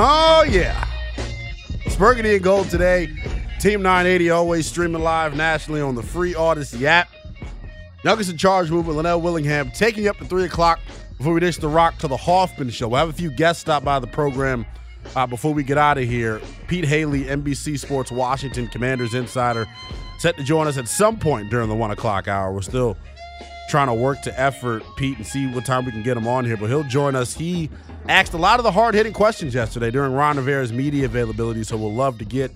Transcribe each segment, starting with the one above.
Oh, yeah. It's Burgundy and Gold today. Team 980 always streaming live nationally on the free Audacy app. Youngest in Charge move with Linnell Willingham, taking you up to 3 o'clock before we dish the rock to the Hoffman Show. We'll have a few guests stop by the program uh, before we get out of here. Pete Hailey, NBC Sports Washington Commanders insider, set to join us at some point during the 1 o'clock hour. We're still trying to work to effort Pete and see what time we can get him on here, but he'll join us. He asked a lot of the hard hitting questions yesterday during Ron Rivera's media availability, so we'll love to get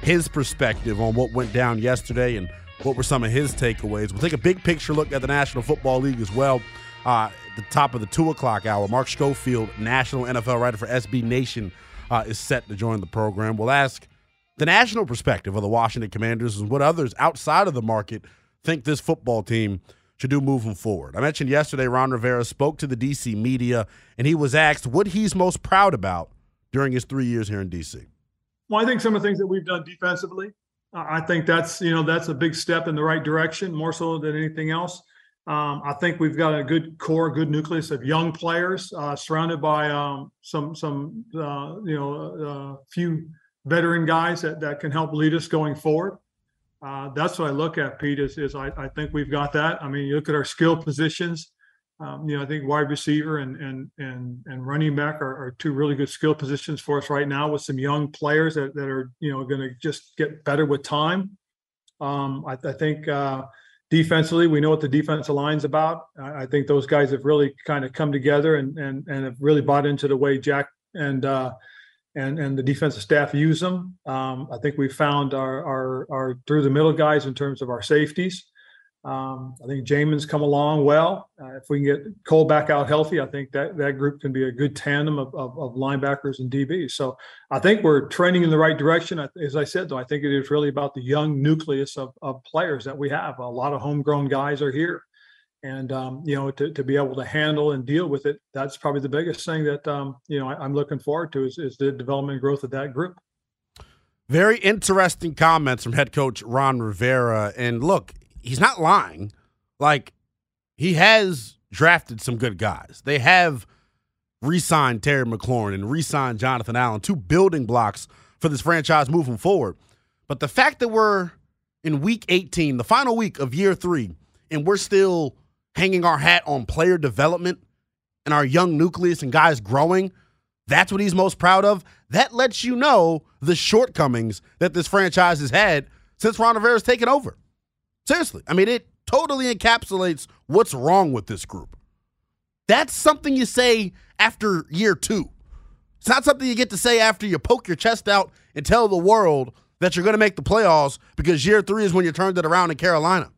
his perspective on what went down yesterday and what were some of his takeaways. We'll take a big picture look at the National Football League as well. Uh, at the top of the two o'clock hour, Mark Schofield, national NFL writer for SB Nation, uh, is set to join the program. We'll ask the national perspective of the Washington Commanders and what others outside of the market think this football team should do moving forward. I mentioned yesterday Ron Rivera spoke to the DC media and he was asked what he's most proud about during his three years here in DC. Well, I think some of the things that we've done defensively, uh, I think that's you know that's a big step in the right direction, more so than anything else. Um, I think we've got a good core, good nucleus of young players, uh, surrounded by um, some some uh, you know uh, few veteran guys that that can help lead us going forward. Uh, that's what I look at, Pete. Is, is I, I think we've got that. I mean, you look at our skill positions. Um, you know, I think wide receiver and and and and running back are, are, two really good skill positions for us right now with some young players that, that are you know going to just get better with time. Um, I, I, think uh, defensively, we know what the defensive line's about. I, I, think those guys have really kind of come together and and and have really bought into the way Jack and uh, and and the defensive staff use them. Um, I think we found our, our our through the middle guys in terms of our safeties. Um, I think Jamin's come along well. Uh, if we can get Cole back out healthy, I think that that group can be a good tandem of, of, of linebackers and DBs. So I think we're trending in the right direction. As I said, though, I think it is really about the young nucleus of, of players that we have. A lot of homegrown guys are here. And, um, you know, to, to be able to handle and deal with it, that's probably the biggest thing that, um, you know, I, am looking forward to is, is the development and growth of that group. Very interesting comments from head coach Ron Rivera. And look, he's not lying. Like he has drafted some good guys. They have re-signed Terry McLaurin and re-signed Jonathan Allen, two building blocks for this franchise moving forward. But the fact that we're in week 18, the final week of year three, and we're still hanging our hat on player development and our young nucleus and guys growing, that's what he's most proud of. That lets you know the shortcomings that this franchise has had since Ron Rivera's taken over. Seriously. I mean, it totally encapsulates what's wrong with this group. That's something you say after year two. It's not something you get to say after you poke your chest out and tell the world that you're going to make the playoffs because year three is when you turned it around in Carolina.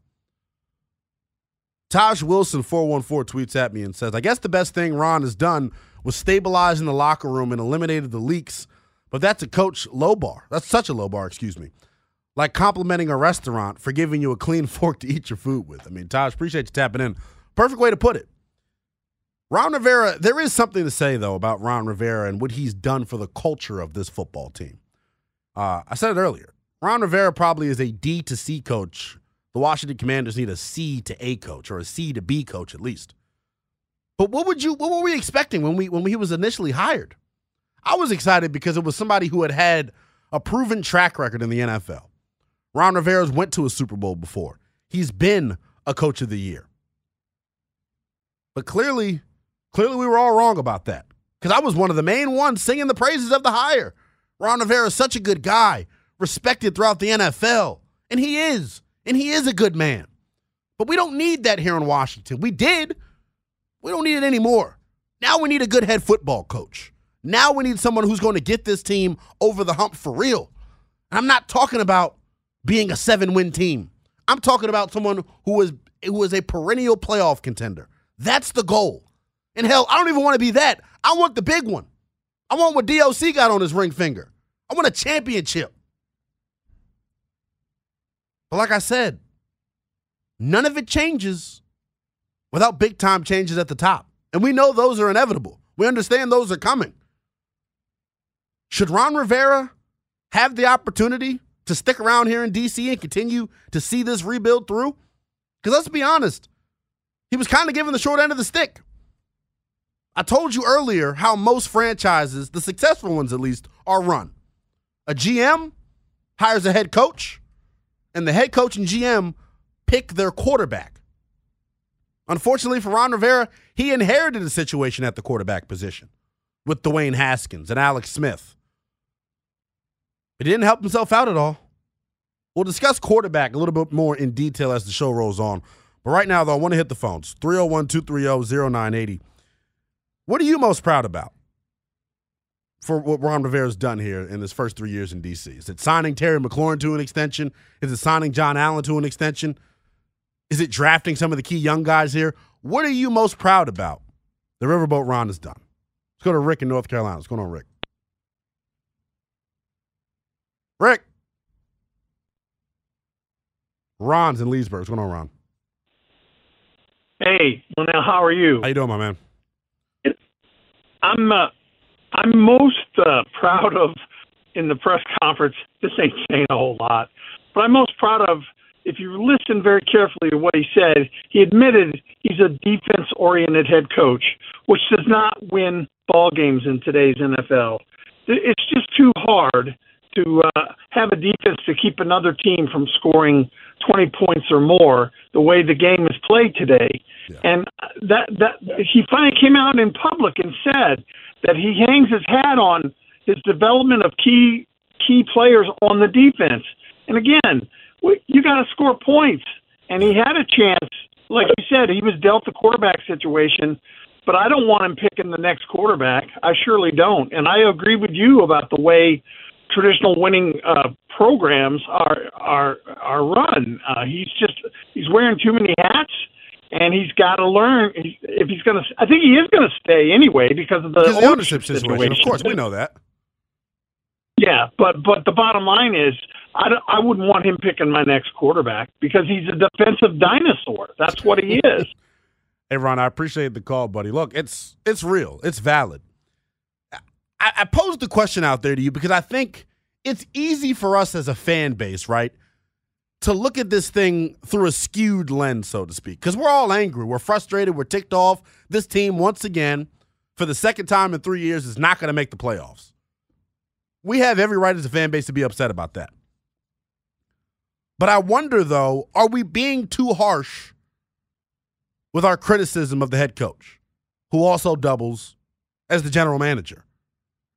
Taj Wilson 414 tweets at me and says, I guess the best thing Ron has done was stabilizing the locker room and eliminated the leaks, but that's a coach low bar. That's such a low bar, excuse me like complimenting a restaurant for giving you a clean fork to eat your food with. I mean, Taj, appreciate you tapping in. Perfect way to put it. Ron Rivera, there is something to say, though, about Ron Rivera and what he's done for the culture of this football team. Uh, I said it earlier. Ron Rivera probably is a D to C coach. The Washington Commanders need a C to A coach or a C to B coach at least. But what would you what were we expecting when we when he was initially hired? I was excited because it was somebody who had had a proven track record in the NFL. Ron Rivera's went to a Super Bowl before. He's been a coach of the year. But clearly, clearly we were all wrong about that. Because I was one of the main ones singing the praises of the hire. Ron Rivera is such a good guy, respected throughout the NFL. And he is. And he is a good man. But we don't need that here in Washington. We did. We don't need it anymore. Now we need a good head football coach. Now we need someone who's going to get this team over the hump for real. And I'm not talking about being a seven win team. I'm talking about someone who is who is a perennial playoff contender. That's the goal. And hell, I don't even want to be that. I want the big one. I want what DOC got on his ring finger. I want a championship. But like I said, none of it changes without big time changes at the top. And we know those are inevitable. We understand those are coming. Should Ron Rivera have the opportunity to stick around here in DC and continue to see this rebuild through? Because let's be honest, he was kind of given the short end of the stick. I told you earlier how most franchises, the successful ones at least, are run. A GM hires a head coach, and the head coach and GM pick their quarterback. Unfortunately for Ron Rivera, he inherited a situation at the quarterback position with Dwayne Haskins and Alex Smith. He didn't help himself out at all. We'll discuss quarterback a little bit more in detail as the show rolls on. But right now, though, I want to hit the phones 301 230 0980. What are you most proud about for what Ron Rivera's done here in his first three years in D.C.? Is it signing Terry McLaurin to an extension? Is it signing John Allen to an extension? Is it drafting some of the key young guys here? What are you most proud about? The Riverboat Ron has done. Let's go to Rick in North Carolina. What's going on, Rick? Rick. Ron's in Leesburg. What's going on, Ron? Hey, well now, how are you? How you doing, my man? I'm uh, I'm most uh, proud of in the press conference. This ain't saying a whole lot, but I'm most proud of. If you listen very carefully to what he said, he admitted he's a defense-oriented head coach, which does not win ball games in today's NFL. It's just too hard to uh, have a defense to keep another team from scoring 20 points or more the way the game is played today. Yeah. And that that he finally came out in public and said that he hangs his hat on his development of key key players on the defense. And again, you got to score points. And he had a chance, like you said, he was dealt the quarterback situation. But I don't want him picking the next quarterback. I surely don't. And I agree with you about the way traditional winning uh, programs are are are run. Uh, he's just he's wearing too many hats, and he's got to learn if he's going to. I think he is going to stay anyway because of the ownership, ownership situation. situation. Of course, we know that. Yeah, but but the bottom line is, I don't, I wouldn't want him picking my next quarterback because he's a defensive dinosaur. That's what he is. hey Ron, I appreciate the call, buddy. Look, it's it's real. It's valid. I, I posed the question out there to you because I think it's easy for us as a fan base, right, to look at this thing through a skewed lens, so to speak, because we're all angry, we're frustrated, we're ticked off. This team, once again, for the second time in three years, is not going to make the playoffs. We have every right as a fan base to be upset about that. But I wonder, though, are we being too harsh with our criticism of the head coach, who also doubles as the general manager?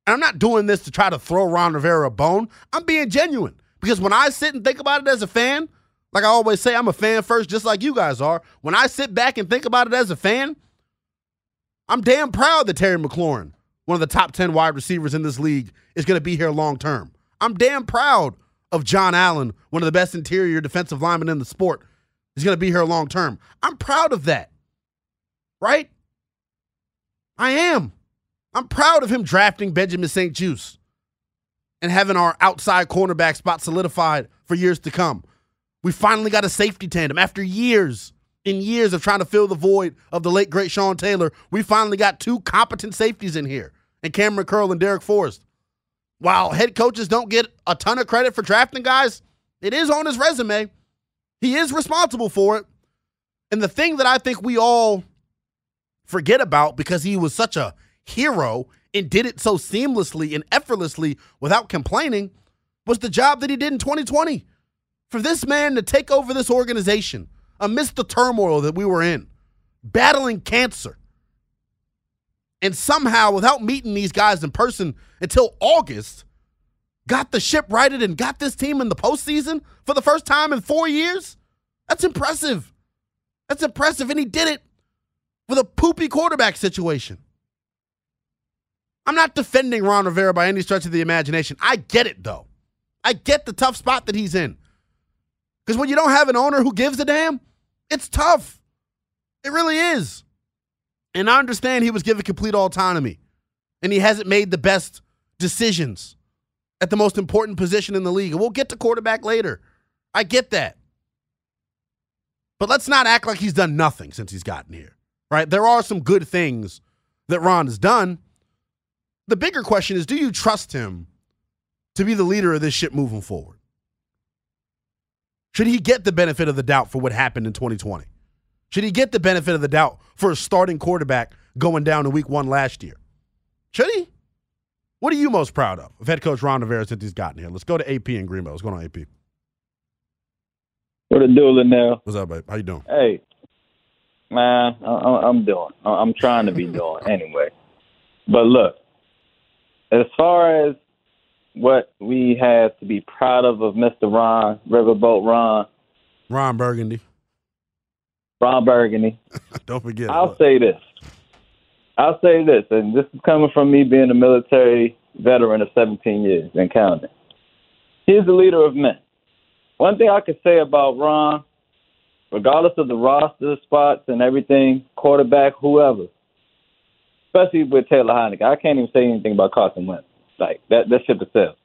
And I'm not doing this to try to throw Ron Rivera a bone. I'm being genuine because when I sit and think about it as a fan, like I always say, I'm a fan first, just like you guys are. When I sit back and think about it as a fan, I'm damn proud that Terry McLaurin, one of the top 10 wide receivers in this league, is going to be here long term. I'm damn proud of John Allen, one of the best interior defensive linemen in the sport, is going to be here long term. I'm proud of that. Right? I am. I'm proud of him drafting Benjamin St-Juste and having our outside cornerback spot solidified for years to come. We finally got a safety tandem after years and years of trying to fill the void of the late great Sean Taylor. We finally got two competent safeties in here, and Kamren Curl and Darrick Forrest. While head coaches don't get a ton of credit for drafting guys, it is on his resume. He is responsible for it. And the thing that I think we all forget about because he was such a hero and did it so seamlessly and effortlessly without complaining was the job that he did in 2020. For this man to take over this organization amidst the turmoil that we were in, battling cancer. And somehow, without meeting these guys in person until August, got the ship righted and got this team in the postseason for the first time in four years. That's impressive. That's impressive. And he did it with a poopy quarterback situation. I'm not defending Ron Rivera by any stretch of the imagination. I get it, though. I get the tough spot that he's in. Because when you don't have an owner who gives a damn, it's tough. It really is. And I understand he was given complete autonomy and he hasn't made the best decisions at the most important position in the league. And we'll get to quarterback later. I get that. But let's not act like he's done nothing since he's gotten here, right? There are some good things that Ron has done. The bigger question is do you trust him to be the leader of this ship moving forward? Should he get the benefit of the doubt for what happened in 2020? Should he get the benefit of the doubt for a starting quarterback going down in week one last year? Should he? What are you most proud of of head coach Ron Rivera since he's gotten here? Let's go to AP in Greenville. What's going on, AP? What a do, Linnell? What's up, babe? How you doing? Hey, man, I, I'm doing. I'm trying to be doing anyway. But look, as far as what we have to be proud of of Mr. Ron, Riverboat Ron, Ron Burgundy. Ron Burgundy. Don't forget. I'll say this. I'll say this, and this is coming from me being a military veteran of 17 years and counting. He's the leader of men. One thing I could say about Ron, regardless of the roster spots and everything, quarterback, whoever, especially with Taylor Heinicke, I can't even say anything about Carson Wentz. Like that, that ship itself.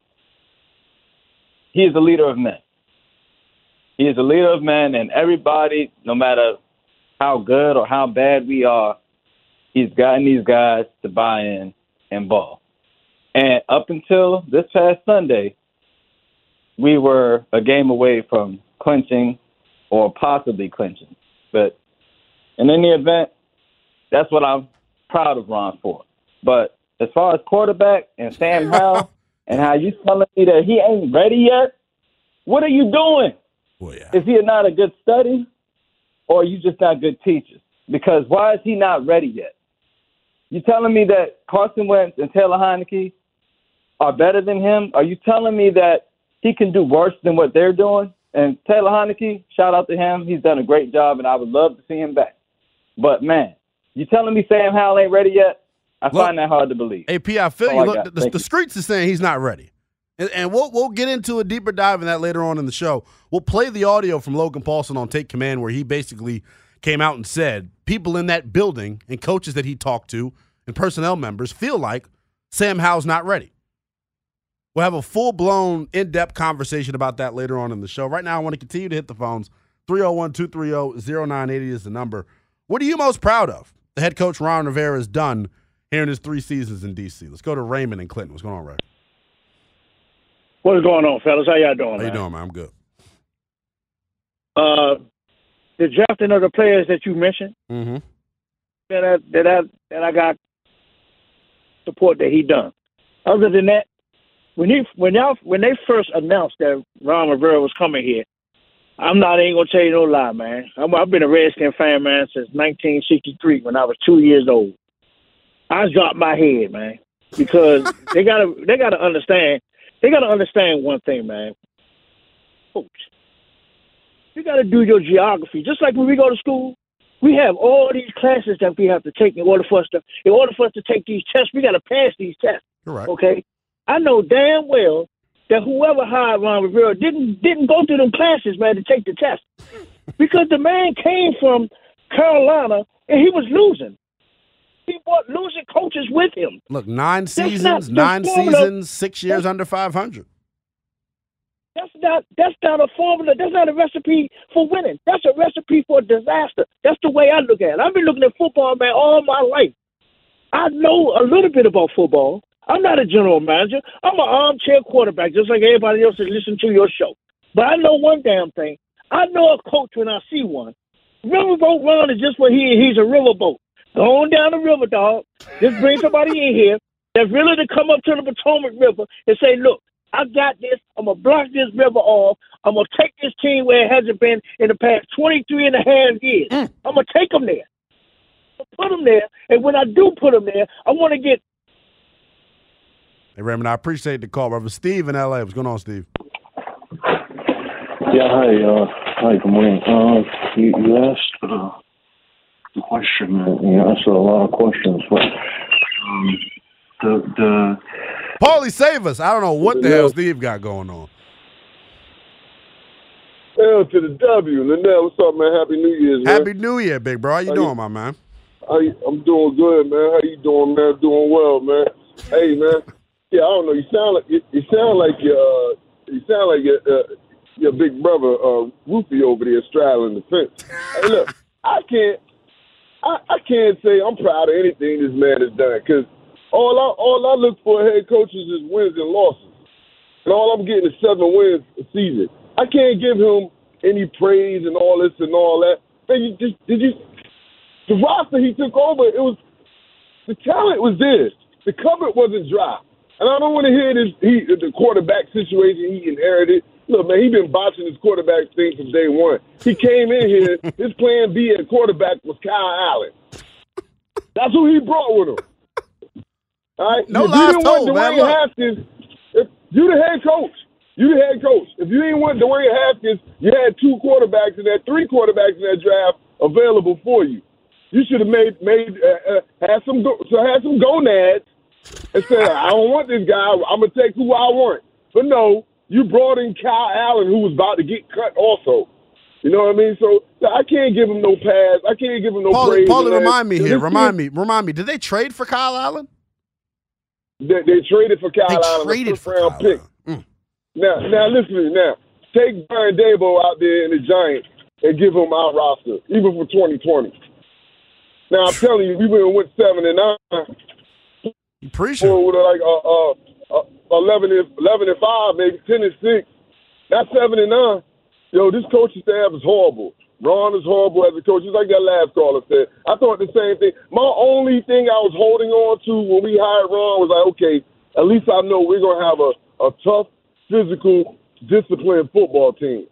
He is the leader of men. He is the leader of men, and everybody, no matter how good or how bad we are, he's gotten these guys to buy in and ball. And up until this past Sunday, we were a game away from clinching or possibly clinching. But in any event, that's what I'm proud of Ron for. But as far as quarterback and Sam Howell and how you telling me that he ain't ready yet, what are you doing? Well, yeah. Is he not a good study, or are you just not good teachers? Because why is he not ready yet? You telling me that Carson Wentz and Taylor Heinicke are better than him? Are you telling me that he can do worse than what they're doing? And Taylor Heinicke, shout out to him. He's done a great job, and I would love to see him back. But man, you telling me Sam Howell ain't ready yet? I Look, find that hard to believe. AP, I feel you. Look, the, the, the streets is saying he's not ready. And, and we'll we'll get into a deeper dive in that later on in the show. We'll play the audio from Logan Paulsen on Take Command where he basically came out and said people in that building and coaches that he talked to and personnel members feel like Sam Howell's not ready. We'll have a full blown, in depth conversation about that later on in the show. Right now, I want to continue to hit the phones. 301 230 0980 is the number. What are you most proud of? The head coach Ron Rivera is done here in his three seasons in D.C. Let's go to Raymond and Clinton. What's going on, Ray? What's going on, fellas? How y'all doing? How you man? doing, man? I'm good. Uh, the drafting of the players that you mentioned Mm-hmm. that I, that I that I got support that he done. Other than that, when he when y'all when they first announced that Ron Rivera was coming here, I'm not ain't gonna tell you no lie, man. I'm, I've been a Redskin fan, man, since 1963 when I was two years old. I dropped my head, man, because they gotta they gotta understand they gotta understand one thing, man. Coach, you gotta do your geography just like when we go to school. We have all these classes that we have to take in order for us to in order for us to take these tests. We gotta pass these tests. Right. Okay, I know damn well that whoever hired Ron Rivera didn't didn't go through them classes, man, to take the test, because the man came from Carolina and he was losing. He brought losing coaches with him. Look, nine seasons, nine seasons, six years under 500. That's not that's not a formula. That's not a recipe for winning. That's a recipe for disaster. That's the way I look at it. I've been looking at football, man, all my life. I know a little bit about football. I'm not a general manager. I'm an armchair quarterback, just like everybody else that listen to your show. But I know one damn thing. I know a coach when I see one. Riverboat Ron is just what he is. He's a riverboat. Go on down the river, dog. Just bring somebody in here that's willing to come up to the Potomac River and say, look, I got this. I'm going to block this river off. I'm going to take this team where it hasn't been in the past 23 and a half years. Mm. I'm going to take them there. put him there, and when I do put him there, I want to get Hey, Raymond, I appreciate the call, brother. Steve in LA. What's going on, Steve? Yeah, hi. Uh, hi, good morning. Uh, you, you asked uh, the question, uh, you asked a lot of questions, but um, the, the Paulie, save us. I don't know what the hell Steve got going on. L to the W. Linnell, what's up, man? Happy New Year's, man. Happy New Year, big bro. How you How doing, you- my man? How you, I'm doing good, man. How you doing, man? Doing well, man. Hey, man. Yeah, I don't know. You sound like you, you sound like your uh, you sound like your uh, your big brother uh, Rufy over there straddling the fence. Hey, look, I can't I, I can't say I'm proud of anything this man has done because all I all I look for head coaches is wins and losses, and all I'm getting is seven wins a season. I can't give him any praise and all this and all that. Man, you just did you the roster he took over, it was the talent was there. The cupboard wasn't dry. And I don't want to hear this he the quarterback situation he inherited. Look, man, he been botching his quarterback thing from day one. He came in here, his plan B at quarterback was Kyle Allen. That's who he brought with him. All right? No if lies you didn't told, want man. Dwayne Look. Haskins, if you the head coach. You the head coach. If you didn't want Dwayne Haskins, you had two quarterbacks and that, three quarterbacks in that draft available for you. You should have made made uh, uh, had some go, so had some gonads and said, I don't want this guy. I'm gonna take who I want. But no, you brought in Kyle Allen, who was about to get cut also. You know what I mean? So I can't give him no pass. I can't give him no Paulie, praise. Man. remind me here. Remind me. Remind me. Did they trade for Kyle Allen? They, they traded for Kyle They Allen, traded for round Kyle pick. Mm. Now, now listen to me. Now, take Brian Daboll out there in the Giants and give him our roster, even for 2020. Now, I'm telling you, we went seven and nine. Appreciate Or with like uh, uh, uh, 11, and, 11 and five, maybe 10 and six. That's seven and nine. Yo, this coaching staff is horrible. Ron is horrible as a coach. Just like that last caller said. I thought the same thing. My only thing I was holding on to when we hired Ron was like, okay, at least I know we're gonna have a, a tough, physical, disciplined football team.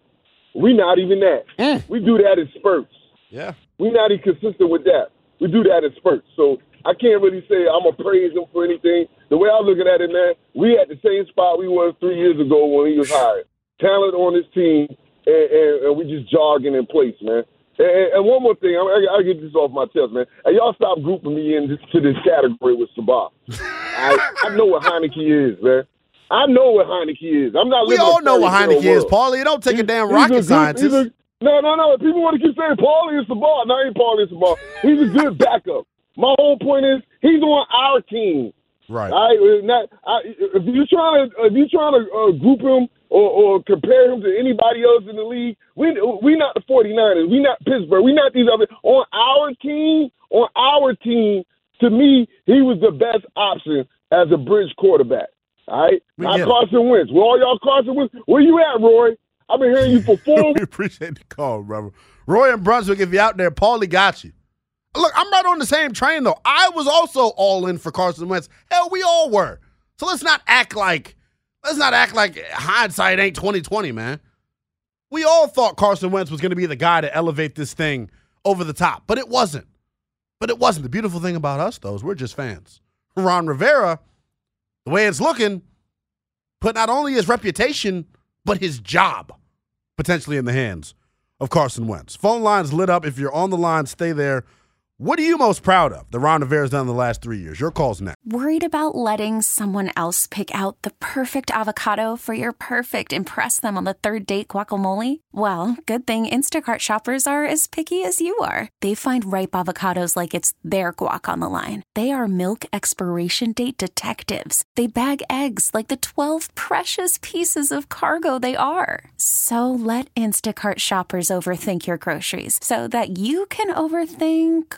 We not even that. We do that in spurts. Yeah. We're not even consistent with that. We do that in spurts. So I can't really say I'm gonna praise him for anything. The way I'm looking at it, man, we at the same spot we was three years ago when he was hired. Talent on this team, and, and, and we just jogging in place, man. And, and- one more thing, I, I, I get this off my chest, man. And y'all stop grouping me into this category with Sabah. I, I know what Heinicke is, man. I know what Heinicke is. I'm not. We all know what Heinicke is. Paulie. It don't take a damn rocket good- scientist. a- no, no, no. People want to keep saying Paulie is the ball. No, ain't Paulie is the ball. He's a good backup. My whole point is he's on our team. Right. I, not, I, if you trying to if you trying to uh, group him or, or compare him to anybody else in the league, we we not the 49ers. We not Pittsburgh. We not these other on our team. On our team, to me, he was the best option as a bridge quarterback. All right, We not. Carson Wentz. Where all y'all Carson Wentz? Where you at, Roy? I've been hearing you for four we appreciate the call, brother. Roy and Brunswick, if you're out there, Paulie got you. Look, I'm right on the same train though. I was also all in for Carson Wentz. Hell, we all were. So let's not act like let's not act like hindsight ain't 2020, man. We all thought Carson Wentz was going to be the guy to elevate this thing over the top, but it wasn't. But it wasn't. The beautiful thing about us, though, is we're just fans. Ron Rivera, the way it's looking, put not only his reputation, but his job potentially in the hands of Carson Wentz. Phone lines lit up. If you're on the line, stay there. What are you most proud of that Ron Rivera's done in the last three years? Your call's next. Worried about letting someone else pick out the perfect avocado for your perfect impress them on the third date guacamole? Well, good thing Instacart shoppers are as picky as you are. They find ripe avocados like it's their guac on the line. They are milk expiration date detectives. They bag eggs like the 12 precious pieces of cargo they are. So let Instacart shoppers overthink your groceries so that you can overthink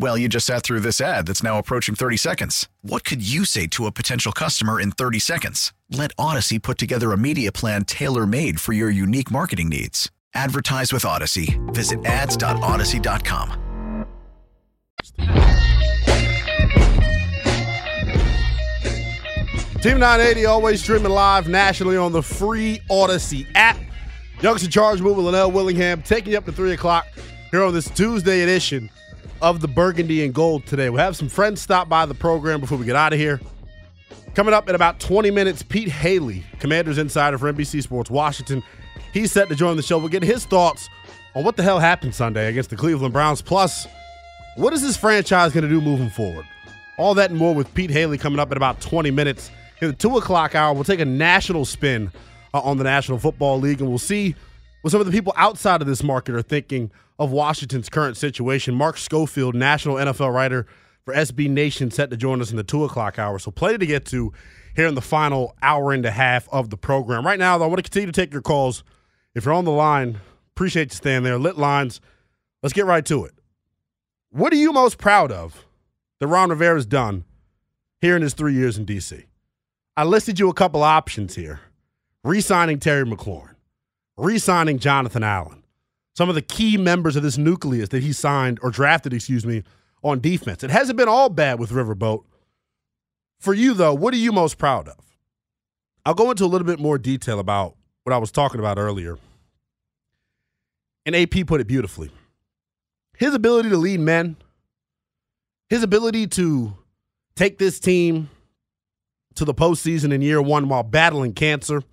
Well, you just sat through this ad that's now approaching 30 seconds. What could you say to a potential customer in 30 seconds? Let Audacy put together a media plan tailor made for your unique marketing needs. Advertise with Audacy. Visit ads.audacy.com. Team 980 always streaming live nationally on the free Audacy app. Youngster charge moving Linnell Willingham taking you up to 3 o'clock here on this Tuesday edition of the Burgundy and Gold today. We'll have some friends stop by the program before we get out of here. Coming up in about 20 minutes, Pete Hailey, Commanders Insider for NBC Sports Washington. He's set to join the show. We'll get his thoughts on what the hell happened Sunday against the Cleveland Browns. Plus, what is this franchise going to do moving forward? All that and more with Pete Hailey coming up in about 20 minutes. In the 2 o'clock hour, we'll take a national spin uh, on the National Football League, and we'll see what some of the people outside of this market are thinking of Washington's current situation. Mark Schofield, national NFL writer for SB Nation, set to join us in the 2 o'clock hour. So, plenty to get to here in the final hour and a half of the program. Right now, though, I want to continue to take your calls. If you're on the line, appreciate you staying there. Lit lines. Let's get right to it. What are you most proud of that Ron Rivera's done here in his three years in D.C.? I listed you a couple options here re signing Terry McLaurin, re signing Jonathan Allen, some of the key members of this nucleus that he signed or drafted, excuse me, on defense. It hasn't been all bad with Riverboat. For you, though, what are you most proud of? I'll go into a little bit more detail about what I was talking about earlier. And AP put it beautifully. His ability to lead men, his ability to take this team to the postseason in year one while battling cancer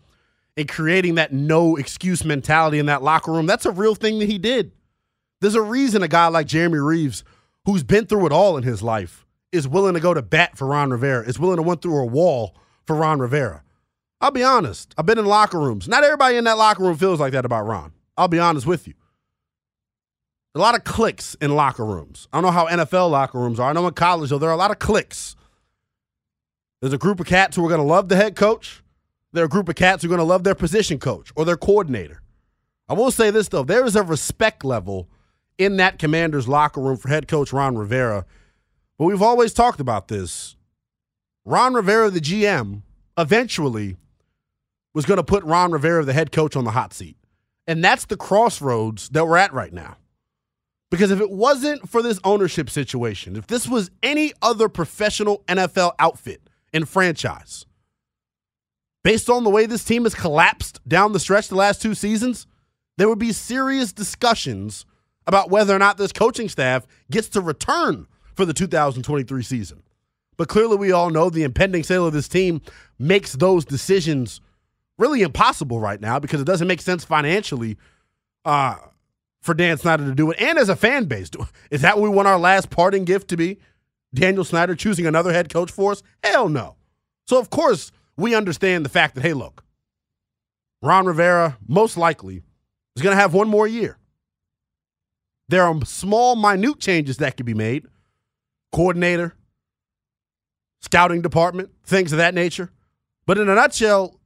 and creating that no excuse mentality in that locker room. That's a real thing that he did. There's a reason a guy like Jeremy Reaves, who's been through it all in his life, is willing to go to bat for Ron Rivera, is willing to went through a wall for Ron Rivera. I'll be honest. I've been in locker rooms. Not everybody in that locker room feels like that about Ron. I'll be honest with you. A lot of clicks in locker rooms. I don't know how NFL locker rooms are. I know in college, though, there are a lot of clicks. There's a group of cats who are going to love the head coach. There are a group of cats who are going to love their position coach or their coordinator. I will say this, though there is a respect level in that commander's locker room for head coach Ron Rivera. But we've always talked about this. Ron Rivera, the GM, eventually was going to put Ron Rivera, the head coach, on the hot seat. And that's the crossroads that we're at right now. Because if it wasn't for this ownership situation, if this was any other professional NFL outfit, in franchise. Based on the way this team has collapsed down the stretch the last two seasons, there would be serious discussions about whether or not this coaching staff gets to return for the 2023 season. But clearly, we all know the impending sale of this team makes those decisions really impossible right now because it doesn't make sense financially uh, for Dan Snyder to do it. And as a fan base, is that what we want our last parting gift to be? Daniel Snyder choosing another head coach for us? Hell no. So, of course, we understand the fact that, hey, look, Ron Rivera most likely is going to have one more year. There are small, minute changes that can be made coordinator, scouting department, things of that nature. But in a nutshell,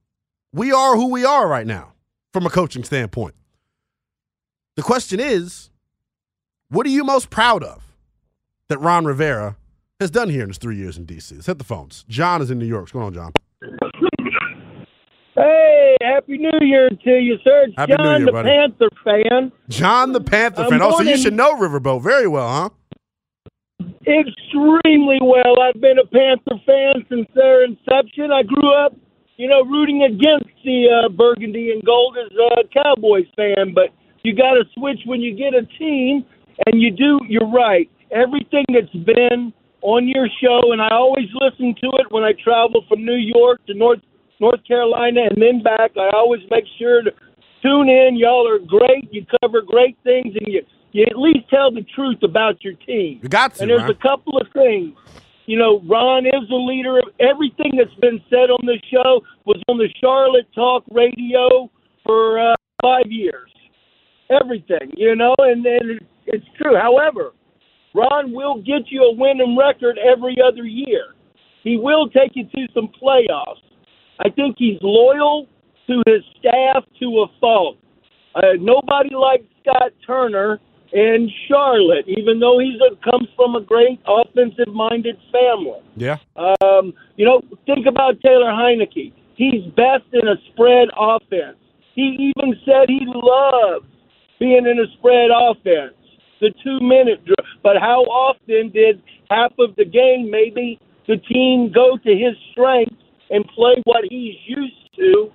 we are who we are right now from a coaching standpoint. The question is, what are you most proud of that Ron Rivera has done here in his three years in D.C. Let's hit the phones. John is in New York. What's going on, John? Hey, happy New Year to you, sir. It's Happy New John, Year, the buddy. Panther fan. John the Panther I'm fan. Oh, so you should know Riverboat very well, huh? Extremely well. I've been a Panther fan since their inception. I grew up, you know, rooting against the uh, Burgundy and Gold as a Cowboys fan. But you got to switch when you get a team, and you do. You're right. Everything that's been on your show, and I always listen to it when I travel from New York to North North Carolina and then back. I always make sure to tune in. Y'all are great. You cover great things, and you you at least tell the truth about your team. You got to, And there's Ron. a couple of things. You know, Ron is the leader of everything that's been said on this show was on the Charlotte Talk Radio for uh, five years. Everything, you know, and, and it's true. However, Ron will get you a winning record every other year. He will take you to some playoffs. I think he's loyal to his staff to a fault. Uh, nobody likes Scott Turner, in Charlotte, even though he's a, comes from a great offensive-minded family. Yeah. Um, you know, think about Taylor Heinicke. He's best in a spread offense. He even said he loves being in a spread offense, the two-minute drill. But how often did half of the game maybe the team go to his strengths and play what he's used to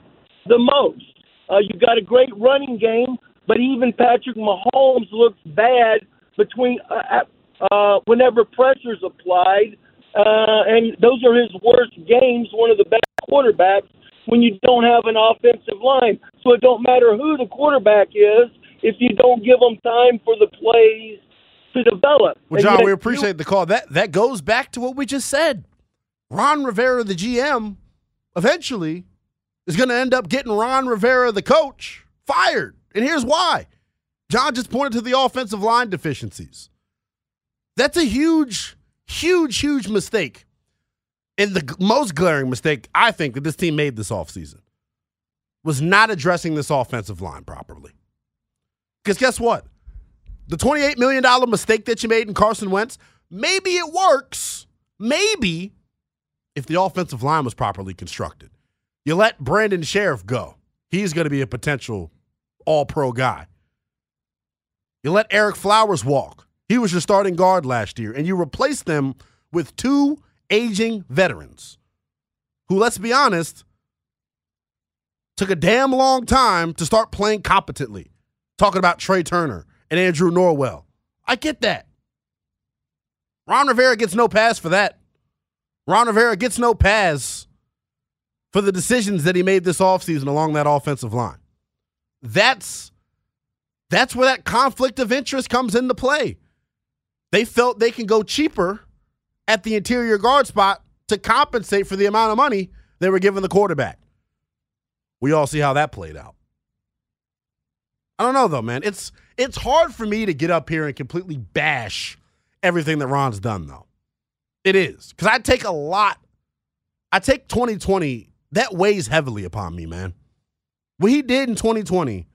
the most? Uh, you got a great running game, but even Patrick Mahomes looks bad between uh, uh, whenever pressure's applied, uh, and those are his worst games. One of the best quarterbacks when you don't have an offensive line. So it don't matter who the quarterback is if you don't give them time for the plays to develop. Well, John, yet we you- appreciate the call. That that goes back to what we just said. Ron Rivera, the GM, eventually is going to end up getting Ron Rivera, the coach, fired. And here's why. John just pointed to the offensive line deficiencies. That's a huge, huge, huge mistake. And the most glaring mistake I think that this team made this offseason was not addressing this offensive line properly. Because guess what? The $28 million mistake that you made in Carson Wentz, maybe it works. Maybe if the offensive line was properly constructed. You let Brandon Scherff go. He's going to be a potential all pro guy. You let Ereck Flowers walk. He was your starting guard last year, and you replaced them with two aging veterans who, let's be honest, took a damn long time to start playing competently. Talking about Trai Turner and Andrew Norwell. I get that. Ron Rivera gets no pass for that. Ron Rivera gets no pass for the decisions that he made this offseason along that offensive line. That's that's where that conflict of interest comes into play. They felt they can go cheaper at the interior guard spot to compensate for the amount of money they were giving the quarterback. We all see how that played out. I don't know though, man. It's it's hard for me to get up here and completely bash everything that Ron's done though. It is. Cuz I take a lot I take 2020 that weighs heavily upon me, man. What he did in 2020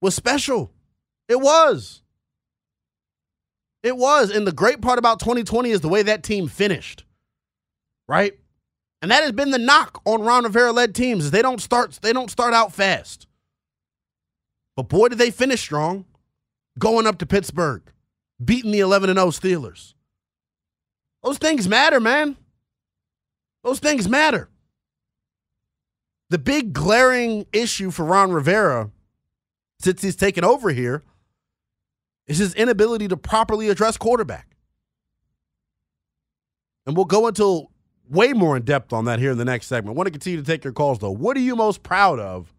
was special. It was. It was. And the great part about 2020 is the way that team finished. Right? And that has been the knock on Ron Rivera led teams is they don't start they don't start out fast. But boy did they finish strong going up to Pittsburgh, beating the 11 and 0 Steelers. Those things matter, man. Those things matter. The big glaring issue for Ron Rivera since he's taken over here is his inability to properly address quarterback. And we'll go into way more in depth on that here in the next segment. I want to continue to take your calls, though. What are you most proud of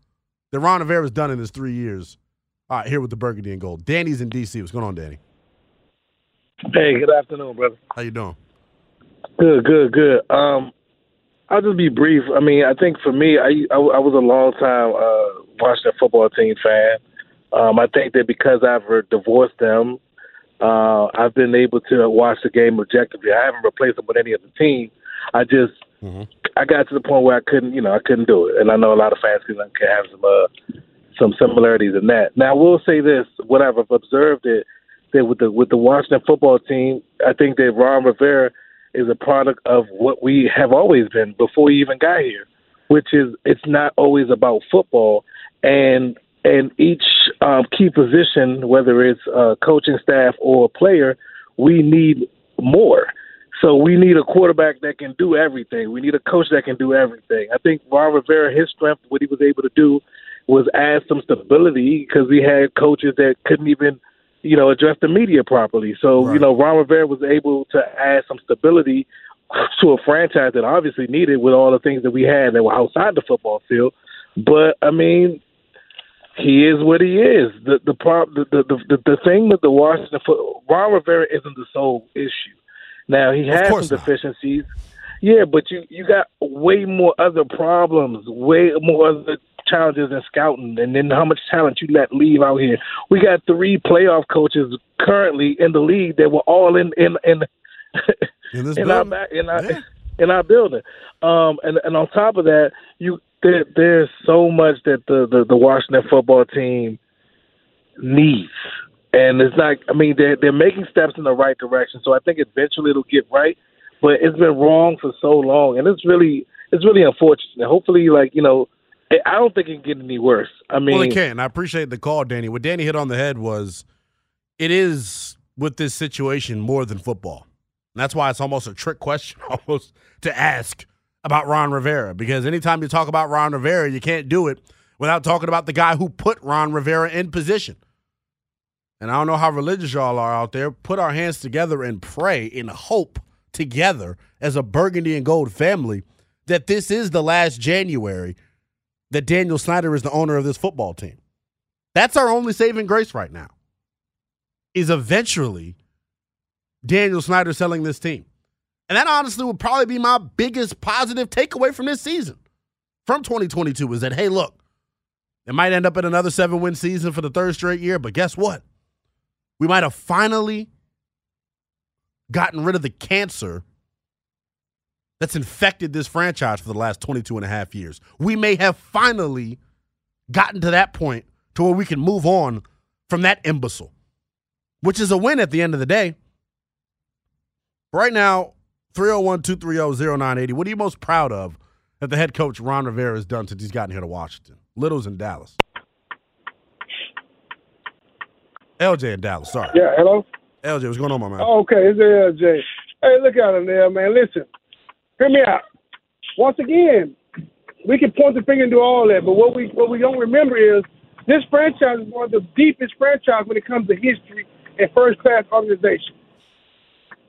that Ron Rivera's done in his three years uh, here with the Burgundy and Gold? Danny's in D.C. What's going on, Danny? Hey, good afternoon, brother. How you doing? Good, good, good. Um, I'll just be brief. I mean, I think for me, I I, I was a long time uh, Washington football team fan. Um, I think that because I've divorced them, uh, I've been able to watch the game objectively. I haven't replaced them with any other team. I just I got to the point where I couldn't, you know, I couldn't do it. And I know a lot of fans can, can have some uh, some similarities in that. Now, I will say this: what I've observed it that with the with the Washington football team, I think that Ron Rivera is a product of what we have always been before he even got here, which is it's not always about football, and and each um, key position, whether it's uh, coaching staff or player, we need more. So we need a quarterback that can do everything. We need a coach that can do everything. I think Ron Rivera, his strength, what he was able to do was add some stability because we had coaches that couldn't even, you know, address the media properly. So, you know, Ron Rivera was able to add some stability to a franchise that obviously needed with all the things that we had that were outside the football field. But I mean, he is what he is. The the prob- the the, the, the thing that the Washington foot Ron Rivera isn't the sole issue. Now he has some deficiencies. Yeah, but you you got way more other problems, way more other challenges in scouting, and then how much talent you let leave out here. We got three playoff coaches currently in the league that were all in in in in, in our in our in our building. Um, and and on top of that, you there, there's so much that the, the the Washington football team needs. and it's not. I mean, they're they're making steps in the right direction. So I think eventually it'll get right. But it's been wrong for so long, and it's really it's really unfortunate. Hopefully, like you know, I don't think it can get any worse. I mean, well, it can. I appreciate the call, Danny. What Danny hit on the head was, it is with this situation more than football. And that's why it's almost a trick question, almost to ask about Ron Rivera. Because anytime you talk about Ron Rivera, you can't do it without talking about the guy who put Ron Rivera in position. And I don't know how religious y'all are out there. Put our hands together and pray in hope together as a burgundy and gold family that this is the last January that Daniel Snyder is the owner of this football team. That's our only saving grace right now. Is eventually Daniel Snyder selling this team. And that honestly would probably be my biggest positive takeaway from this season, from 2022, is that, hey, look, it might end up in another seven win season for the third straight year, but guess what? We might have finally gotten rid of the cancer that's infected this franchise for the last 22 and a half years. We may have finally gotten to that point to where we can move on from that imbecile, which is a win at the end of the day. Right now, 301 230 0980. What are you most proud of that the head coach Ron Rivera has done since he's gotten here to Washington? Little's in Dallas. LJ in Dallas, sorry. Yeah, hello? LJ, what's going on, my man? Oh, okay, it's LJ. Hey, look at him there, man. Listen, hear me out. Once again, we can point the finger and do all that, but what we what we don't remember is this franchise is one of the deepest franchises when it comes to history and first class organization.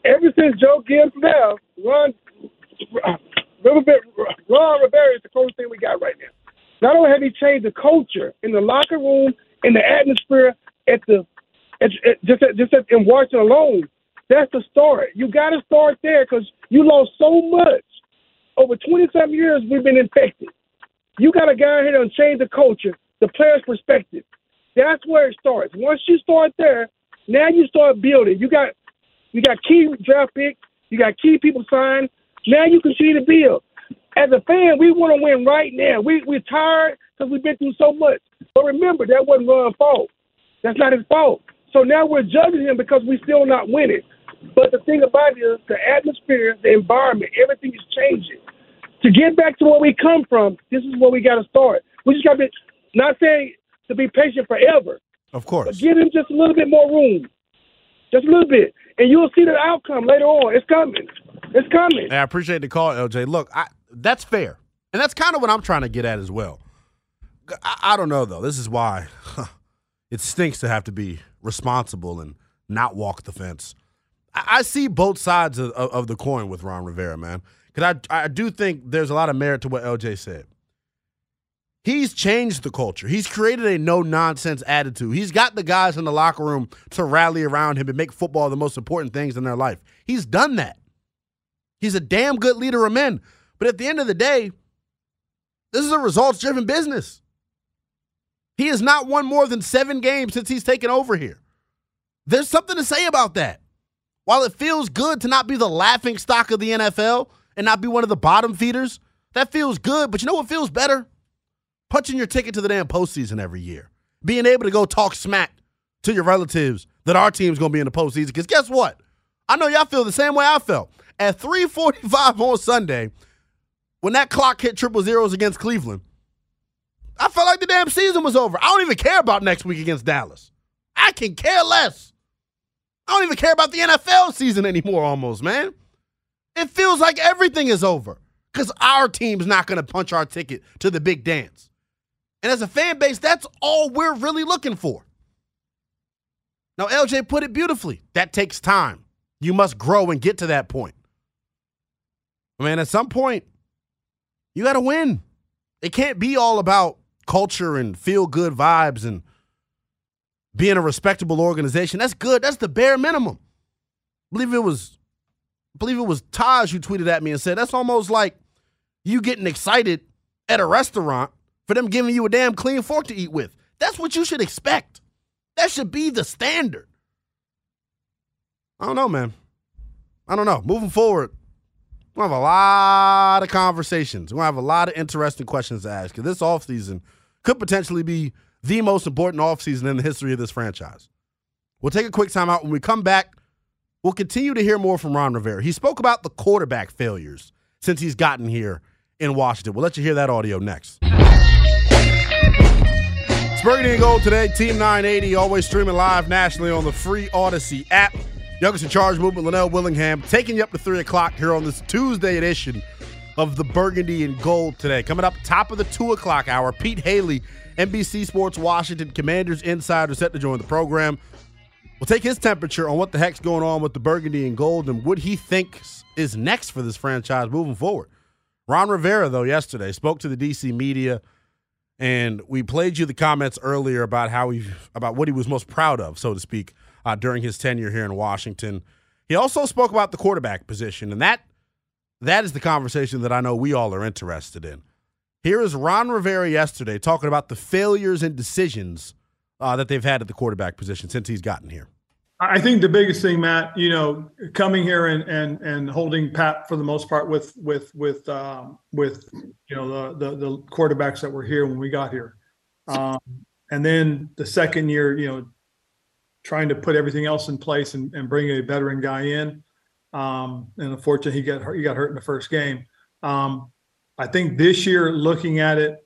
Ever since Joe Gibbs left, Ron uh, Ron Rivera is the closest thing we got right now. Not only have he changed the culture in the locker room, in the atmosphere, at the at, at, just at, just at, in Washington alone, that's the start. You got to start there because you lost so much over 27 years. We've been infected. You got a guy here and change the culture, the player's perspective. That's where it starts. Once you start there, now you start building. You got you got key draft picks. You got key people signed. Now you continue to build. As a fan, we want to win right now. We we're tired because we've been through so much. But remember, that wasn't Ron's fault. That's not his fault. So now we're judging him because we're still not winning. But the thing about it is the atmosphere, the environment, everything is changing. To get back to where we come from, this is where we got to start. We just got to be, not saying to be patient forever. Of course. But give him just a little bit more room. Just a little bit. And you'll see the outcome later on. It's coming. It's coming. I appreciate the call, LJ. Look, I, that's fair. And that's kind of what I'm trying to get at as well. I, I don't know, though. This is why huh, it stinks to have to be responsible and not walk the fence. I, see both sides of, of, of, the coin with Ron Rivera, man. Because I, I do think there's a lot of merit to what LJ said. He's changed the culture. He's created a no nonsense attitude. He's got the guys in the locker room to rally around him and make football the most important things in their life. He's done that. He's a damn good leader of men. But at the end of the day, this is a results driven business. He has not won more than seven games since he's taken over here. There's something to say about that. While it feels good to not be the laughing stock of the NFL and not be one of the bottom feeders, that feels good. But you know what feels better? Punching your ticket to the damn postseason every year. Being able to go talk smack to your relatives that our team's going to be in the postseason. Because guess what? I know y'all feel the same way I felt. At 345 on Sunday, when that clock hit triple zeros against Cleveland, I felt like the damn season was over. I don't even care about next week against Dallas. I can care less. I don't even care about the NFL season anymore, almost, man. It feels like everything is over because our team's not going to punch our ticket to the big dance. And as a fan base, that's all we're really looking for. Now, LJ put it beautifully. That takes time. You must grow and get to that point. I mean, at some point, you got to win. It can't be all about culture and feel good vibes and being a respectable organization. That's good. That's the bare minimum. I believe it was I believe it was Taj who tweeted at me and said that's almost like you getting excited at a restaurant for them giving you a damn clean fork to eat with. That's what you should expect. That should be the standard. I don't know, man. I don't know. Moving forward, We'll have a lot of conversations. We'll have a lot of interesting questions to ask. This offseason could potentially be the most important offseason in the history of this franchise. We'll take a quick timeout. When we come back, we'll continue to hear more from Ron Rivera. He spoke about the quarterback failures since he's gotten here in Washington. We'll let you hear that audio next. It's Burgundy and Gold today, Team 980, always streaming live nationally on the free Audacy app. Youngest in Charge Movement, Linnell Willingham, taking you up to 3 o'clock here on this Tuesday edition of the Burgundy and Gold today. Coming up top of the 2 o'clock hour, Pete Hailey, NBC Sports Washington Commanders insider, set to join the program. We'll take his temperature on what the heck's going on with the Burgundy and Gold and what he thinks is next for this franchise moving forward. Ron Rivera, though, yesterday spoke to the DC media, and we played you the comments earlier about how he about what he was most proud of, so to speak, uh, during his tenure here in Washington. He also spoke about the quarterback position, and that that is the conversation that I know we all are interested in. Here is Ron Rivera yesterday talking about the failures and decisions uh, that they've had at the quarterback position since he's gotten here. I think the biggest thing, Matt, you know, coming here and and and holding pat for the most part with with with um, with you know the, the, the quarterbacks that were here when we got here, um, and then the second year, you know, trying to put everything else in place and, and bring a veteran guy in. Um, and unfortunately, he got hurt, he got hurt in the first game. Um, I think this year, looking at it,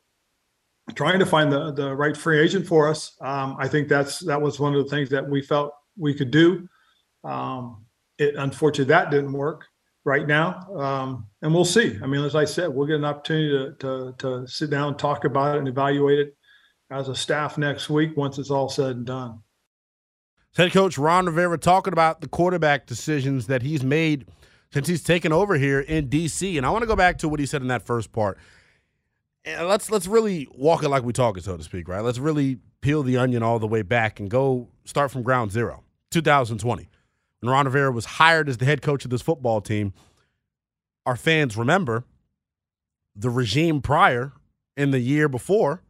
trying to find the the right free agent for us, um, I think that's that was one of the things that we felt we could do. Um, it unfortunately that didn't work right now, um, and we'll see. I mean, as I said, we'll get an opportunity to, to to sit down and talk about it and evaluate it as a staff next week once it's all said and done. Head coach Ron Rivera talking about the quarterback decisions that he's made since he's taken over here in DC. And I want to go back to what he said in that first part. And let's let's really walk it like we talk it, so to speak, right? Let's really peel the onion all the way back and go start from ground zero. 2020. When Ron Rivera was hired as the head coach of this football team, our fans remember the regime prior in the year before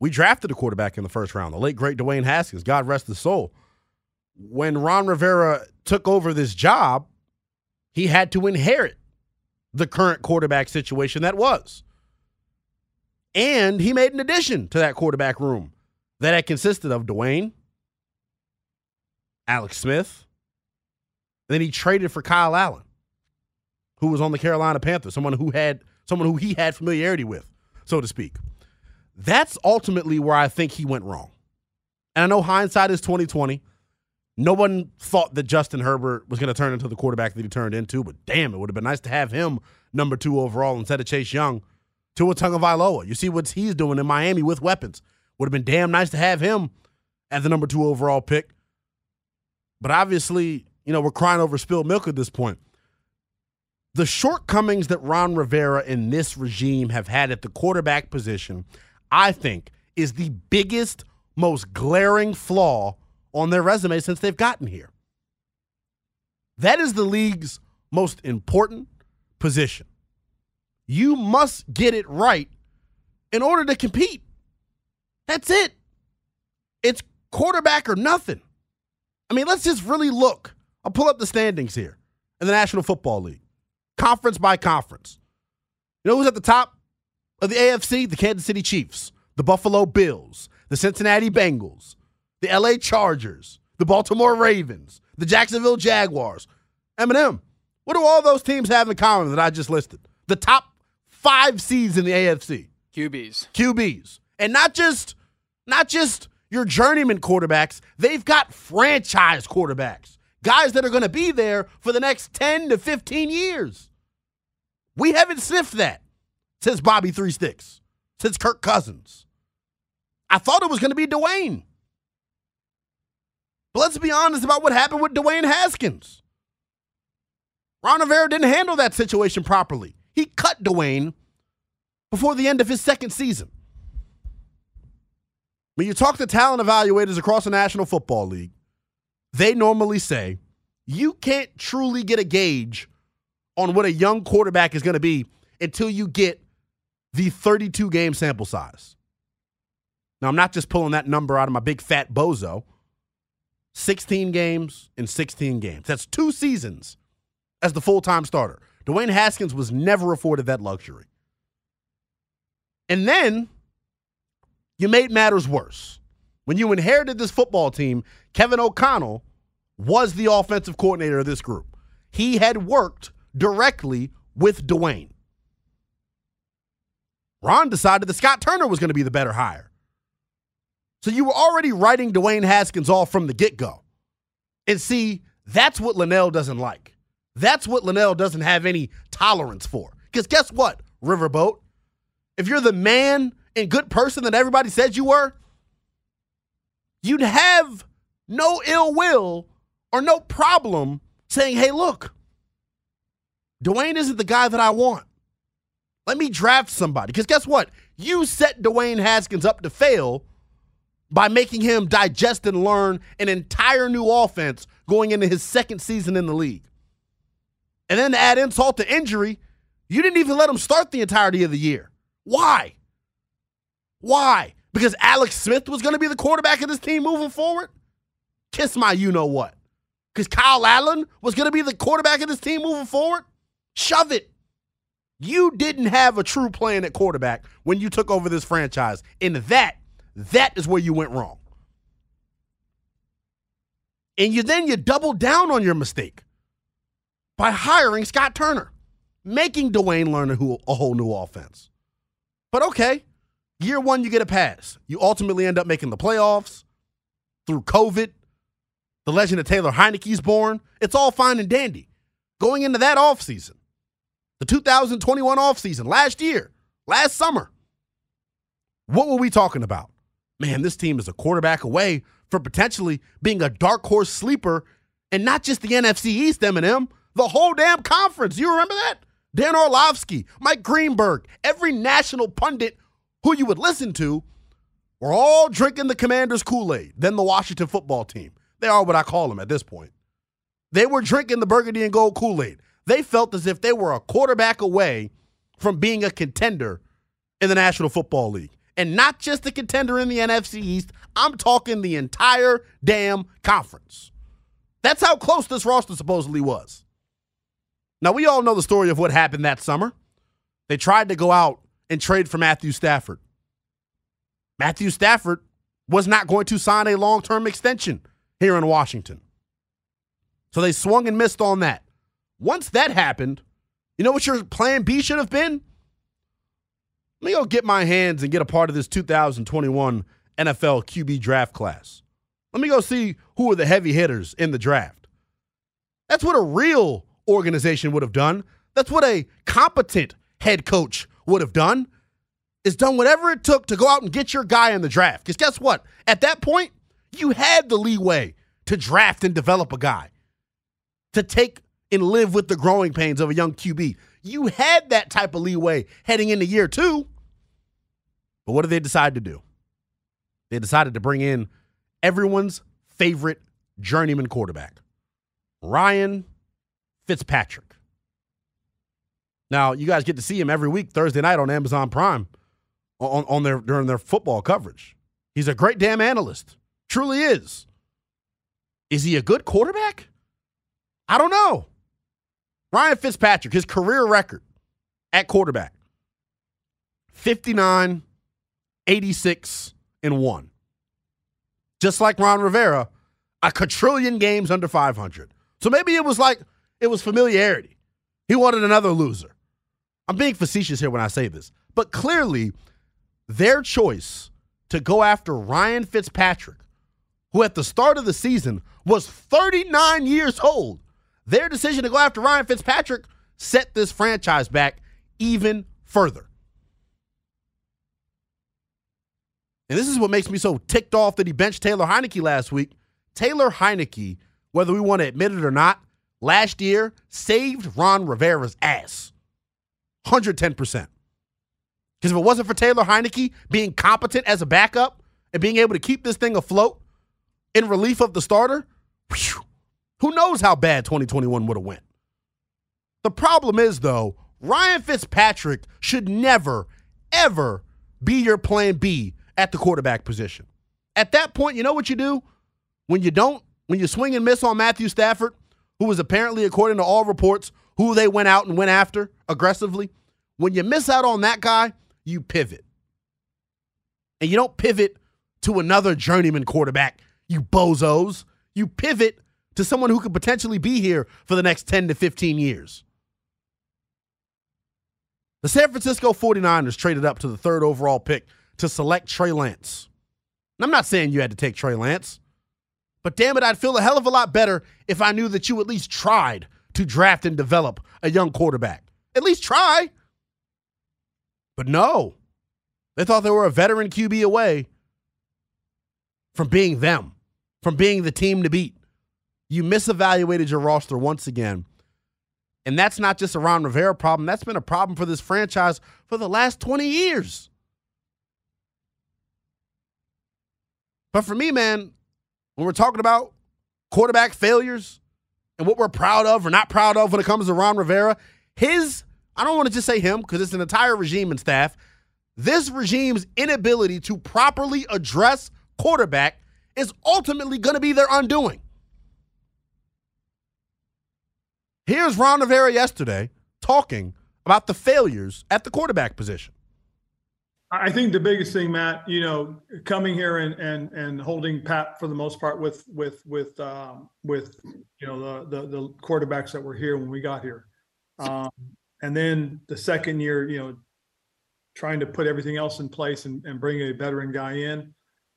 we drafted a quarterback in the first round, the late great Dwayne Haskins. God rest his soul. When Ron Rivera took over this job, he had to inherit the current quarterback situation that was. And he made an addition to that quarterback room that had consisted of Dwayne, Alex Smith, then he traded for Kyle Allen, who was on the Carolina Panthers, someone who had someone who he had familiarity with, so to speak. That's ultimately where I think he went wrong. And I know hindsight is 2020. No one thought that Justin Herbert was going to turn into the quarterback that he turned into, but damn, it would have been nice to have him number two overall instead of Chase Young. Tua Tagovailoa. You see what he's doing in Miami with weapons. Would have been damn nice to have him as the number two overall pick. But obviously, you know, we're crying over spilled milk at this point. The shortcomings that Ron Rivera and this regime have had at the quarterback position – I think, is the biggest, most glaring flaw on their resume since they've gotten here. That is the league's most important position. You must get it right in order to compete. That's it. It's quarterback or nothing. I mean, let's just really look. I'll pull up the standings here in the National Football League, conference by conference. You know who's at the top? Of the AFC, the Kansas City Chiefs, the Buffalo Bills, the Cincinnati Bengals, the LA Chargers, the Baltimore Ravens, the Jacksonville Jaguars. Eminem, what do all those teams have in common that I just listed? The top five seeds in the AFC. QBs. QBs. And not just not just your journeyman quarterbacks, they've got franchise quarterbacks. Guys that are going to be there for the next 10 to 15 years. We haven't sniffed that since Bobby Three Sticks, since Kirk Cousins. I thought it was going to be Dwayne. But let's be honest about what happened with Dwayne Haskins. Ron Rivera didn't handle that situation properly. He cut Dwayne before the end of his second season. When you talk to talent evaluators across the National Football League, they normally say you can't truly get a gauge on what a young quarterback is going to be until you get the 32 game sample size. Now, I'm not just pulling that number out of my big fat bozo. 16 games in 16 games. That's two seasons as the full time starter. Dwayne Haskins was never afforded that luxury. And then you made matters worse. When you inherited this football team, Kevin O'Connell was the offensive coordinator of this group. He had worked directly with Dwayne. Ron decided that Scott Turner was going to be the better hire. So you were already writing Dwayne Haskins off from the get go. And see, that's what Linnell doesn't like. That's what Linnell doesn't have any tolerance for. Because guess what, Riverboat? If you're the man and good person that everybody said you were, you'd have no ill will or no problem saying, hey, look, Dwayne isn't the guy that I want. Let me draft somebody. Because guess what? You set Dwayne Haskins up to fail by making him digest and learn an entire new offense going into his second season in the league. And then to add insult to injury, you didn't even let him start the entirety of the year. Why? Why? Because Alex Smith was going to be the quarterback of this team moving forward? Kiss my you know what. Because Kyle Allen was going to be the quarterback of this team moving forward? Shove it. You didn't have a true plan at quarterback when you took over this franchise. And that, that is where you went wrong. And you then you doubled down on your mistake by hiring Scott Turner, making Dwayne learn a, whole new offense. But okay, year one, you get a pass. You ultimately end up making the playoffs through COVID. The legend of Taylor Heinicke's born. It's all fine and dandy. Going into that offseason, the 2021 offseason, last year, last summer, what were we talking about? Man, this team is a quarterback away from potentially being a dark horse sleeper and not just the NFC East, Eminem, the whole damn conference. You remember that? Dan Orlovsky, Mike Greenberg, every national pundit who you would listen to were all drinking the Commanders' Kool Aid, then the Washington football team. They are what I call them at this point. They were drinking the burgundy and gold Kool Aid. They felt as if they were a quarterback away from being a contender in the National Football League. And not just a contender in the NFC East, I'm talking the entire damn conference. That's how close this roster supposedly was. Now, we all know the story of what happened that summer. They tried to go out and trade for Matthew Stafford. Matthew Stafford was not going to sign a long term extension here in Washington. So they swung and missed on that. Once that happened, you know what your plan B should have been? Let me go get my hands and get a part of this 2021 NFL QB draft class. Let me go see who are the heavy hitters in the draft. That's what a real organization would have done. That's what a competent head coach would have done. Is done whatever it took to go out and get your guy in the draft. Because guess what? At that point, you had the leeway to draft and develop a guy, to take and live with the growing pains of a young QB. You had that type of leeway heading into year two. But what did they decide to do? They decided to bring in everyone's favorite journeyman quarterback, Ryan Fitzpatrick. Now, you guys get to see him every week Thursday night on Amazon Prime on, on their during their football coverage. He's a great damn analyst. Truly is. Is he a good quarterback? I don't know. Ryan Fitzpatrick, his career record at quarterback 59, 86, and 1. Just like Ron Rivera, a quadrillion games under 500. So maybe it was like it was familiarity. He wanted another loser. I'm being facetious here when I say this, but clearly their choice to go after Ryan Fitzpatrick, who at the start of the season was 39 years old, their decision to go after Ryan Fitzpatrick set this franchise back even further. And this is what makes me so ticked off that he benched Taylor Heinicke last week. Taylor Heinicke, whether we want to admit it or not, last year saved Ron Rivera's ass. 110%. Because if it wasn't for Taylor Heinicke being competent as a backup and being able to keep this thing afloat in relief of the starter, whew, who knows how bad 2021 would have went. The problem is, though, Ryan Fitzpatrick should never, ever be your plan B at the quarterback position. At that point, you know what you do? When you don't, when you swing and miss on Matthew Stafford, who was apparently, according to all reports, who they went out and went after aggressively, when you miss out on that guy, you pivot. And you don't pivot to another journeyman quarterback, you bozos. You pivot to someone who could potentially be here for the next 10 to 15 years. The San Francisco 49ers traded up to the third overall pick to select Trey Lance. And I'm not saying you had to take Trey Lance, but damn it, I'd feel a hell of a lot better if I knew that you at least tried to draft and develop a young quarterback. At least try. But no, they thought they were a veteran QB away from being them, from being the team to beat. You misevaluated your roster once again. And that's not just a Ron Rivera problem. That's been a problem for this franchise for the last 20 years. But for me, man, when we're talking about quarterback failures and what we're proud of or not proud of when it comes to Ron Rivera, his, I don't want to just say him because it's an entire regime and staff, this regime's inability to properly address quarterback is ultimately going to be their undoing. Here's Ron Rivera yesterday talking about the failures at the quarterback position. I think the biggest thing, Matt, you know, coming here and and and holding pat for the most part with with with um, with you know the, the, the quarterbacks that were here when we got here, um, and then the second year, you know, trying to put everything else in place and, and bring a veteran guy in,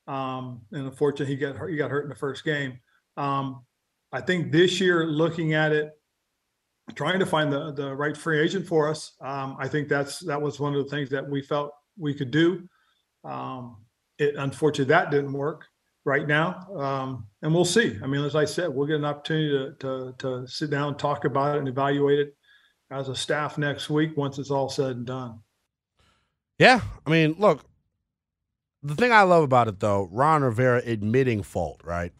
um, and unfortunately he got hurt, he got hurt in the first game. Um, I think this year, looking at it, trying to find the the right free agent for us, um, I think that's that was one of the things that we felt we could do. Um, it unfortunately that didn't work right now, um, and we'll see. I mean, as I said, we'll get an opportunity to, to to sit down and talk about it and evaluate it as a staff next week once it's all said and done. Yeah, I mean, look, the thing I love about it though, Ron Rivera admitting fault, right?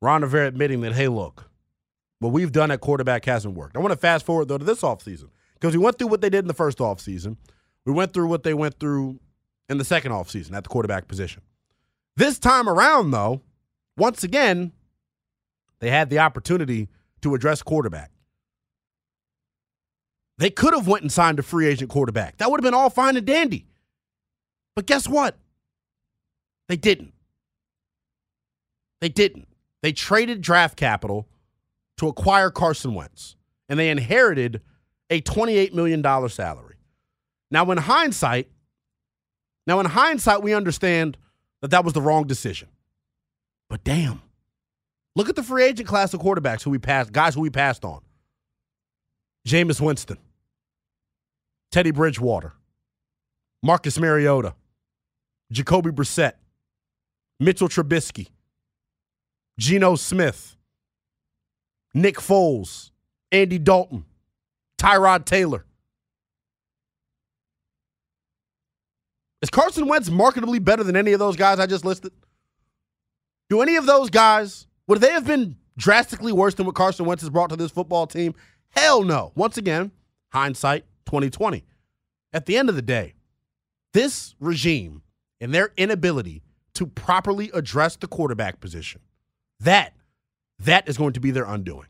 Ron Rivera admitting that, hey, look, what we've done at quarterback hasn't worked. I want to fast forward though to this offseason because we went through what they did in the first offseason. We went through what they went through in the second offseason at the quarterback position. This time around, though, once again, they had the opportunity to address quarterback. They could have went and signed a free agent quarterback. That would have been all fine and dandy. But guess what? They didn't. They didn't. They traded draft capital to acquire Carson Wentz, and they inherited a $28 million salary. Now, in hindsight, now in hindsight, we understand that that was the wrong decision. But damn, look at the free agent class of quarterbacks who we passed, guys who we passed on. Jameis Winston, Teddy Bridgewater, Marcus Mariota, Jacoby Brissett, Mitchell Trubisky, Geno Smith, Nick Foles, Andy Dalton, Tyrod Taylor. Is Carson Wentz marketably better than any of those guys I just listed? Do any of those guys, would they have been drastically worse than what Carson Wentz has brought to this football team? Hell no. Once again, hindsight 2020. At the end of the day, this regime and their inability to properly address the quarterback position, that that is going to be their undoing.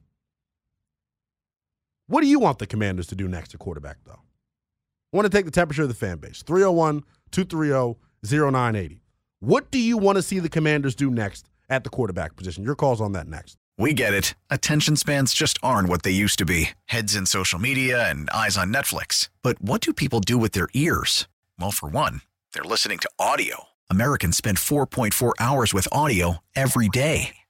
What do you want the commanders to do next at quarterback, though? I want to take the temperature of the fan base 301 230 0980. What do you want to see the commanders do next at the quarterback position? Your call's on that next. We get it. Attention spans just aren't what they used to be heads in social media and eyes on Netflix. But what do people do with their ears? Well, for one, they're listening to audio. Americans spend 4.4 hours with audio every day.